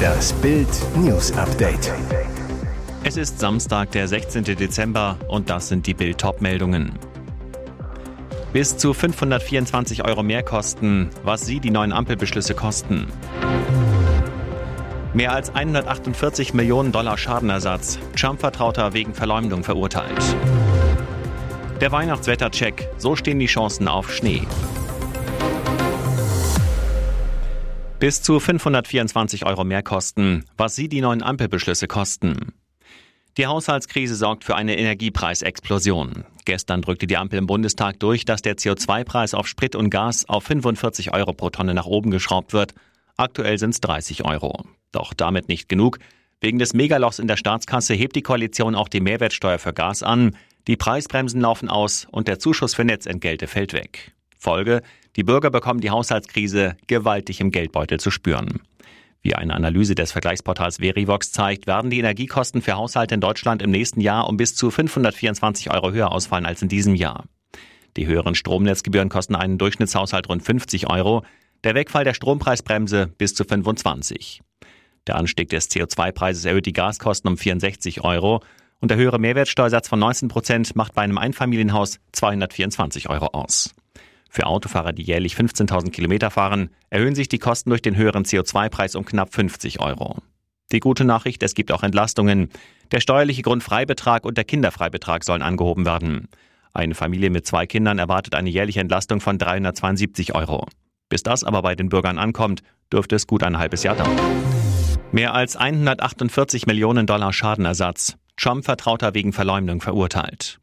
Das Bild News Update. Es ist Samstag, der 16. Dezember und das sind die Bild meldungen Bis zu 524 Euro mehr kosten, was Sie die neuen Ampelbeschlüsse kosten. Mehr als 148 Millionen Dollar Schadenersatz. Trump-Vertrauter wegen Verleumdung verurteilt. Der Weihnachtswettercheck. So stehen die Chancen auf Schnee. Bis zu 524 Euro mehr kosten, was Sie die neuen Ampelbeschlüsse kosten. Die Haushaltskrise sorgt für eine Energiepreisexplosion. Gestern drückte die Ampel im Bundestag durch, dass der CO2-Preis auf Sprit und Gas auf 45 Euro pro Tonne nach oben geschraubt wird. Aktuell sind es 30 Euro. Doch damit nicht genug. Wegen des Megalochs in der Staatskasse hebt die Koalition auch die Mehrwertsteuer für Gas an. Die Preisbremsen laufen aus und der Zuschuss für Netzentgelte fällt weg. Folge, die Bürger bekommen die Haushaltskrise gewaltig im Geldbeutel zu spüren. Wie eine Analyse des Vergleichsportals Verivox zeigt, werden die Energiekosten für Haushalte in Deutschland im nächsten Jahr um bis zu 524 Euro höher ausfallen als in diesem Jahr. Die höheren Stromnetzgebühren kosten einen Durchschnittshaushalt rund 50 Euro, der Wegfall der Strompreisbremse bis zu 25. Der Anstieg des CO2-Preises erhöht die Gaskosten um 64 Euro und der höhere Mehrwertsteuersatz von 19 Prozent macht bei einem Einfamilienhaus 224 Euro aus. Für Autofahrer, die jährlich 15.000 Kilometer fahren, erhöhen sich die Kosten durch den höheren CO2-Preis um knapp 50 Euro. Die gute Nachricht, es gibt auch Entlastungen. Der steuerliche Grundfreibetrag und der Kinderfreibetrag sollen angehoben werden. Eine Familie mit zwei Kindern erwartet eine jährliche Entlastung von 372 Euro. Bis das aber bei den Bürgern ankommt, dürfte es gut ein halbes Jahr dauern. Mehr als 148 Millionen Dollar Schadenersatz. Trump-Vertrauter wegen Verleumdung verurteilt.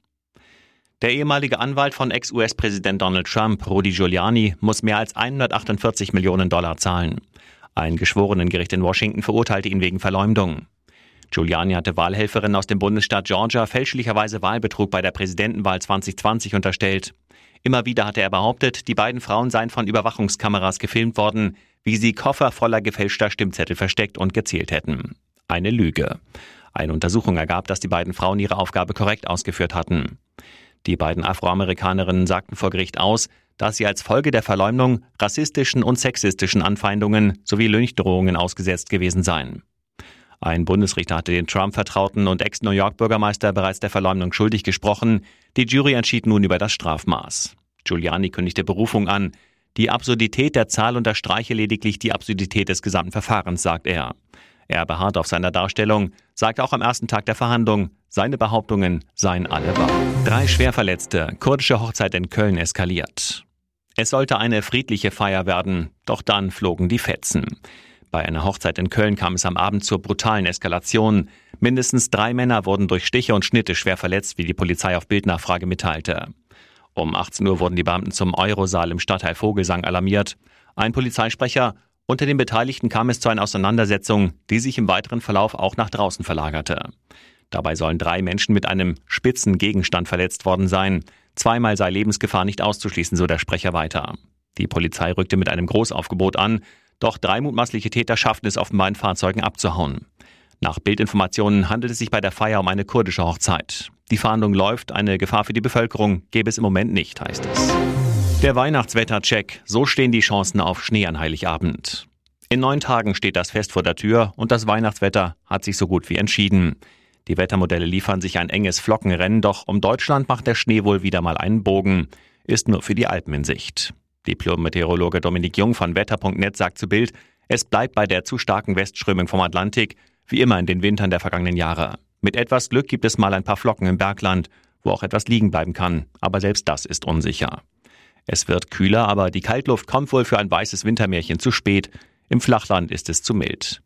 Der ehemalige Anwalt von Ex-US-Präsident Donald Trump, Rudy Giuliani, muss mehr als 148 Millionen Dollar zahlen. Ein Geschworenengericht in Washington verurteilte ihn wegen Verleumdung. Giuliani hatte Wahlhelferinnen aus dem Bundesstaat Georgia fälschlicherweise Wahlbetrug bei der Präsidentenwahl 2020 unterstellt. Immer wieder hatte er behauptet, die beiden Frauen seien von Überwachungskameras gefilmt worden, wie sie Koffer voller gefälschter Stimmzettel versteckt und gezählt hätten. Eine Lüge. Eine Untersuchung ergab, dass die beiden Frauen ihre Aufgabe korrekt ausgeführt hatten. Die beiden Afroamerikanerinnen sagten vor Gericht aus, dass sie als Folge der Verleumdung rassistischen und sexistischen Anfeindungen sowie Lynchdrohungen ausgesetzt gewesen seien. Ein Bundesrichter hatte den Trump-Vertrauten und Ex-New York-Bürgermeister bereits der Verleumdung schuldig gesprochen. Die Jury entschied nun über das Strafmaß. Giuliani kündigte Berufung an. Die Absurdität der Zahl unterstreiche lediglich die Absurdität des gesamten Verfahrens, sagt er. Er beharrt auf seiner Darstellung, sagt auch am ersten Tag der Verhandlung, seine Behauptungen seien alle wahr. Drei Schwerverletzte, kurdische Hochzeit in Köln eskaliert. Es sollte eine friedliche Feier werden, doch dann flogen die Fetzen. Bei einer Hochzeit in Köln kam es am Abend zur brutalen Eskalation. Mindestens drei Männer wurden durch Stiche und Schnitte schwer verletzt, wie die Polizei auf Bildnachfrage mitteilte. Um 18 Uhr wurden die Beamten zum Eurosaal im Stadtteil Vogelsang alarmiert. Ein Polizeisprecher, unter den Beteiligten kam es zu einer Auseinandersetzung, die sich im weiteren Verlauf auch nach draußen verlagerte. Dabei sollen drei Menschen mit einem spitzen Gegenstand verletzt worden sein. Zweimal sei Lebensgefahr nicht auszuschließen, so der Sprecher weiter. Die Polizei rückte mit einem Großaufgebot an, doch drei mutmaßliche Täter schafften es offenbar in Fahrzeugen abzuhauen. Nach Bildinformationen handelt es sich bei der Feier um eine kurdische Hochzeit. Die Fahndung läuft, eine Gefahr für die Bevölkerung gäbe es im Moment nicht, heißt es. Der Weihnachtswettercheck, so stehen die Chancen auf Schnee an Heiligabend. In neun Tagen steht das Fest vor der Tür und das Weihnachtswetter hat sich so gut wie entschieden. Die Wettermodelle liefern sich ein enges Flockenrennen, doch um Deutschland macht der Schnee wohl wieder mal einen Bogen, ist nur für die Alpen in Sicht. Diplom-Meteorologe Dominik Jung von Wetter.net sagt zu Bild, es bleibt bei der zu starken Westströmung vom Atlantik, wie immer in den Wintern der vergangenen Jahre. Mit etwas Glück gibt es mal ein paar Flocken im Bergland, wo auch etwas liegen bleiben kann, aber selbst das ist unsicher. Es wird kühler, aber die Kaltluft kommt wohl für ein weißes Wintermärchen zu spät. Im Flachland ist es zu mild.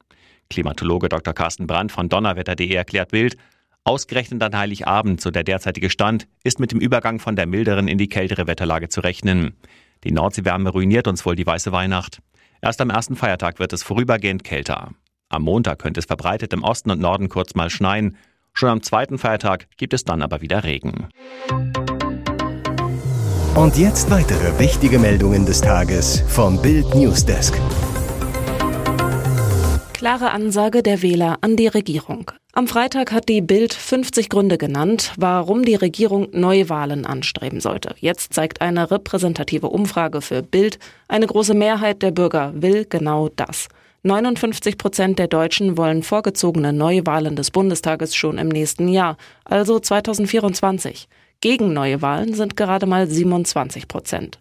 Klimatologe Dr. Carsten Brandt von donnerwetter.de erklärt Bild, ausgerechnet an Heiligabend, so der derzeitige Stand, ist mit dem Übergang von der milderen in die kältere Wetterlage zu rechnen. Die Nordseewärme ruiniert uns wohl die weiße Weihnacht. Erst am ersten Feiertag wird es vorübergehend kälter. Am Montag könnte es verbreitet im Osten und Norden kurz mal schneien. Schon am zweiten Feiertag gibt es dann aber wieder Regen. Und jetzt weitere wichtige Meldungen des Tages vom Bild Newsdesk. Klare Ansage der Wähler an die Regierung. Am Freitag hat die Bild 50 Gründe genannt, warum die Regierung Neuwahlen anstreben sollte. Jetzt zeigt eine repräsentative Umfrage für Bild, eine große Mehrheit der Bürger will genau das. 59 Prozent der Deutschen wollen vorgezogene Neuwahlen des Bundestages schon im nächsten Jahr, also 2024. Gegen Neuwahlen sind gerade mal 27 Prozent.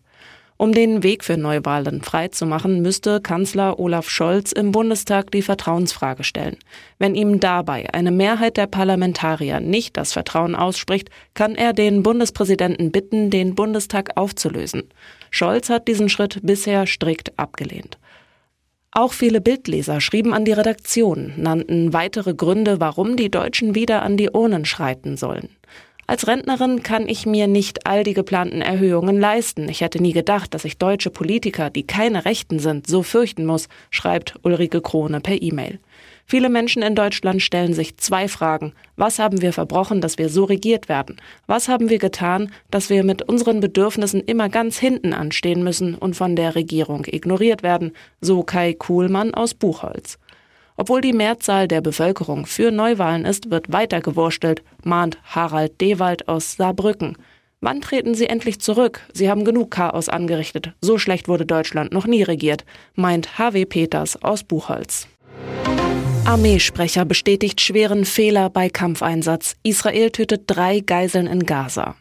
Um den Weg für Neuwahlen freizumachen, müsste Kanzler Olaf Scholz im Bundestag die Vertrauensfrage stellen. Wenn ihm dabei eine Mehrheit der Parlamentarier nicht das Vertrauen ausspricht, kann er den Bundespräsidenten bitten, den Bundestag aufzulösen. Scholz hat diesen Schritt bisher strikt abgelehnt. Auch viele Bildleser schrieben an die Redaktion, nannten weitere Gründe, warum die Deutschen wieder an die Urnen schreiten sollen. Als Rentnerin kann ich mir nicht all die geplanten Erhöhungen leisten. Ich hätte nie gedacht, dass ich deutsche Politiker, die keine Rechten sind, so fürchten muss, schreibt Ulrike Krone per E-Mail. Viele Menschen in Deutschland stellen sich zwei Fragen. Was haben wir verbrochen, dass wir so regiert werden? Was haben wir getan, dass wir mit unseren Bedürfnissen immer ganz hinten anstehen müssen und von der Regierung ignoriert werden? So Kai Kuhlmann aus Buchholz. Obwohl die Mehrzahl der Bevölkerung für Neuwahlen ist, wird weiter gewurstelt, mahnt Harald Dewald aus Saarbrücken. Wann treten Sie endlich zurück? Sie haben genug Chaos angerichtet. So schlecht wurde Deutschland noch nie regiert, meint HW Peters aus Buchholz. Armeesprecher bestätigt schweren Fehler bei Kampfeinsatz. Israel tötet drei Geiseln in Gaza.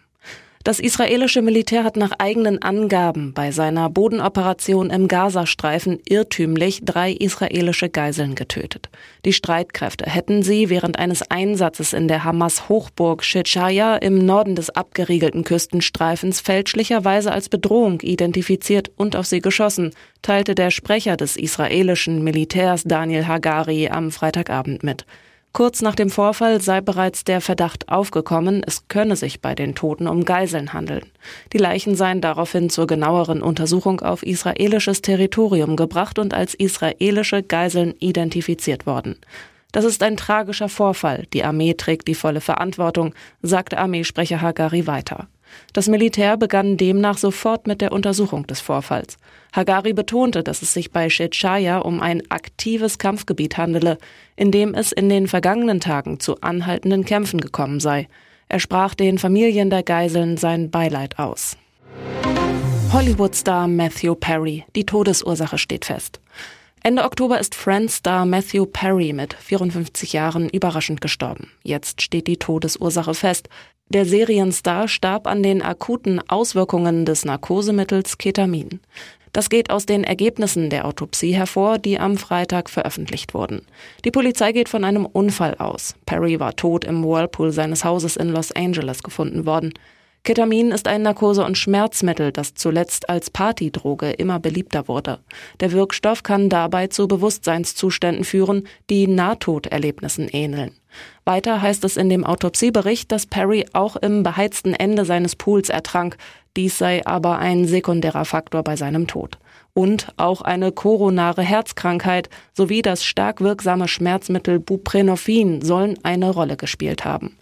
Das israelische Militär hat nach eigenen Angaben bei seiner Bodenoperation im Gazastreifen irrtümlich drei israelische Geiseln getötet. Die Streitkräfte hätten sie während eines Einsatzes in der Hamas-Hochburg Shechaya im Norden des abgeriegelten Küstenstreifens fälschlicherweise als Bedrohung identifiziert und auf sie geschossen, teilte der Sprecher des israelischen Militärs Daniel Hagari am Freitagabend mit. Kurz nach dem Vorfall sei bereits der Verdacht aufgekommen, es könne sich bei den Toten um Geiseln handeln. Die Leichen seien daraufhin zur genaueren Untersuchung auf israelisches Territorium gebracht und als israelische Geiseln identifiziert worden. Das ist ein tragischer Vorfall. Die Armee trägt die volle Verantwortung, sagte Armeesprecher Hagari weiter. Das Militär begann demnach sofort mit der Untersuchung des Vorfalls. Hagari betonte, dass es sich bei Shechaya um ein aktives Kampfgebiet handele, in dem es in den vergangenen Tagen zu anhaltenden Kämpfen gekommen sei. Er sprach den Familien der Geiseln sein Beileid aus. Hollywood-Star Matthew Perry. Die Todesursache steht fest. Ende Oktober ist Friends-Star Matthew Perry mit 54 Jahren überraschend gestorben. Jetzt steht die Todesursache fest. Der Serienstar starb an den akuten Auswirkungen des Narkosemittels Ketamin. Das geht aus den Ergebnissen der Autopsie hervor, die am Freitag veröffentlicht wurden. Die Polizei geht von einem Unfall aus. Perry war tot im Whirlpool seines Hauses in Los Angeles gefunden worden. Ketamin ist ein Narkose- und Schmerzmittel, das zuletzt als Partydroge immer beliebter wurde. Der Wirkstoff kann dabei zu Bewusstseinszuständen führen, die Nahtoderlebnissen ähneln. Weiter heißt es in dem Autopsiebericht, dass Perry auch im beheizten Ende seines Pools ertrank. Dies sei aber ein sekundärer Faktor bei seinem Tod. Und auch eine koronare Herzkrankheit sowie das stark wirksame Schmerzmittel Buprenorphin sollen eine Rolle gespielt haben.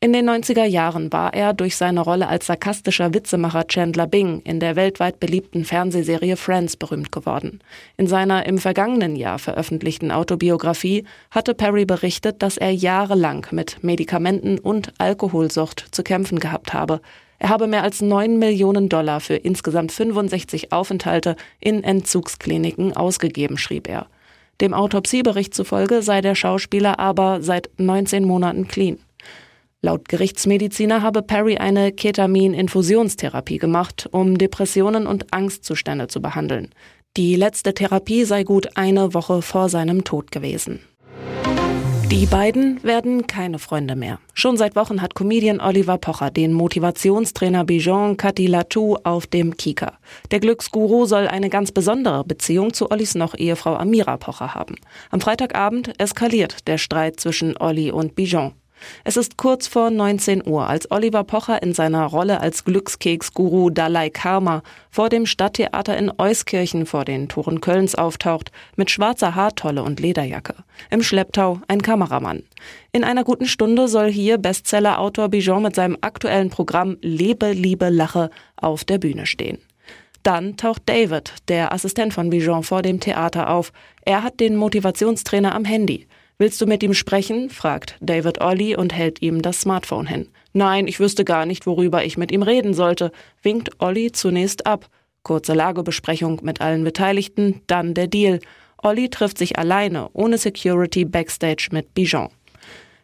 In den 90er Jahren war er durch seine Rolle als sarkastischer Witzemacher Chandler Bing in der weltweit beliebten Fernsehserie Friends berühmt geworden. In seiner im vergangenen Jahr veröffentlichten Autobiografie hatte Perry berichtet, dass er jahrelang mit Medikamenten und Alkoholsucht zu kämpfen gehabt habe. Er habe mehr als neun Millionen Dollar für insgesamt 65 Aufenthalte in Entzugskliniken ausgegeben, schrieb er. Dem Autopsiebericht zufolge sei der Schauspieler aber seit 19 Monaten clean. Laut Gerichtsmediziner habe Perry eine Ketamin-Infusionstherapie gemacht, um Depressionen und Angstzustände zu behandeln. Die letzte Therapie sei gut eine Woche vor seinem Tod gewesen. Die beiden werden keine Freunde mehr. Schon seit Wochen hat Comedian Oliver Pocher den Motivationstrainer Bijan Katilatou auf dem Kika. Der Glücksguru soll eine ganz besondere Beziehung zu Ollis noch Ehefrau Amira Pocher haben. Am Freitagabend eskaliert der Streit zwischen Olli und Bijan. Es ist kurz vor 19 Uhr, als Oliver Pocher in seiner Rolle als Glückskeksguru Dalai Karma vor dem Stadttheater in Euskirchen vor den Toren Kölns auftaucht, mit schwarzer Haartolle und Lederjacke. Im Schlepptau ein Kameramann. In einer guten Stunde soll hier Bestsellerautor Bijon mit seinem aktuellen Programm Lebe, Liebe, Lache auf der Bühne stehen. Dann taucht David, der Assistent von Bijon, vor dem Theater auf. Er hat den Motivationstrainer am Handy. Willst du mit ihm sprechen? fragt David Olli und hält ihm das Smartphone hin. Nein, ich wüsste gar nicht, worüber ich mit ihm reden sollte, winkt Olli zunächst ab. Kurze Lagebesprechung mit allen Beteiligten, dann der Deal. Olli trifft sich alleine, ohne Security backstage mit Bijon.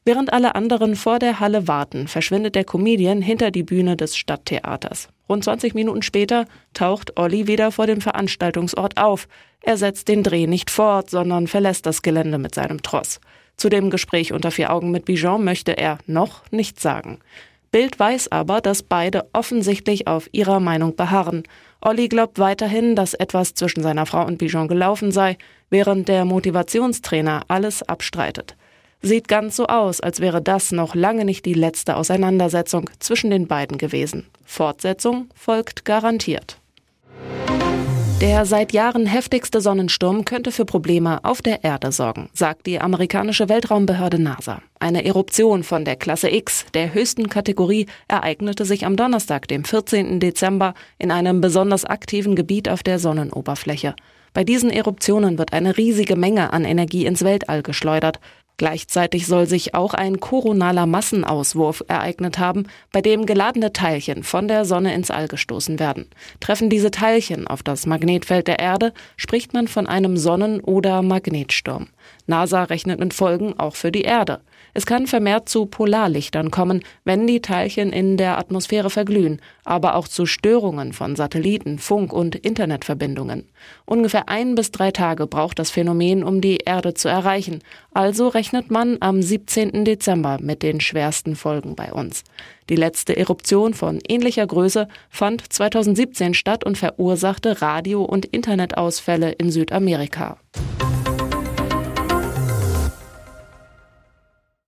Während alle anderen vor der Halle warten, verschwindet der Comedian hinter die Bühne des Stadttheaters. Rund 20 Minuten später taucht Olli wieder vor dem Veranstaltungsort auf. Er setzt den Dreh nicht fort, sondern verlässt das Gelände mit seinem Tross. Zu dem Gespräch unter vier Augen mit Bijon möchte er noch nichts sagen. Bild weiß aber, dass beide offensichtlich auf ihrer Meinung beharren. Olli glaubt weiterhin, dass etwas zwischen seiner Frau und Bijon gelaufen sei, während der Motivationstrainer alles abstreitet. Sieht ganz so aus, als wäre das noch lange nicht die letzte Auseinandersetzung zwischen den beiden gewesen. Fortsetzung folgt garantiert. Der seit Jahren heftigste Sonnensturm könnte für Probleme auf der Erde sorgen, sagt die amerikanische Weltraumbehörde NASA. Eine Eruption von der Klasse X, der höchsten Kategorie, ereignete sich am Donnerstag, dem 14. Dezember, in einem besonders aktiven Gebiet auf der Sonnenoberfläche. Bei diesen Eruptionen wird eine riesige Menge an Energie ins Weltall geschleudert. Gleichzeitig soll sich auch ein koronaler Massenauswurf ereignet haben, bei dem geladene Teilchen von der Sonne ins All gestoßen werden. Treffen diese Teilchen auf das Magnetfeld der Erde, spricht man von einem Sonnen- oder Magnetsturm. NASA rechnet mit Folgen auch für die Erde. Es kann vermehrt zu Polarlichtern kommen, wenn die Teilchen in der Atmosphäre verglühen, aber auch zu Störungen von Satelliten, Funk- und Internetverbindungen. Ungefähr ein bis drei Tage braucht das Phänomen, um die Erde zu erreichen. Also rechnet man am 17. Dezember mit den schwersten Folgen bei uns. Die letzte Eruption von ähnlicher Größe fand 2017 statt und verursachte Radio- und Internetausfälle in Südamerika.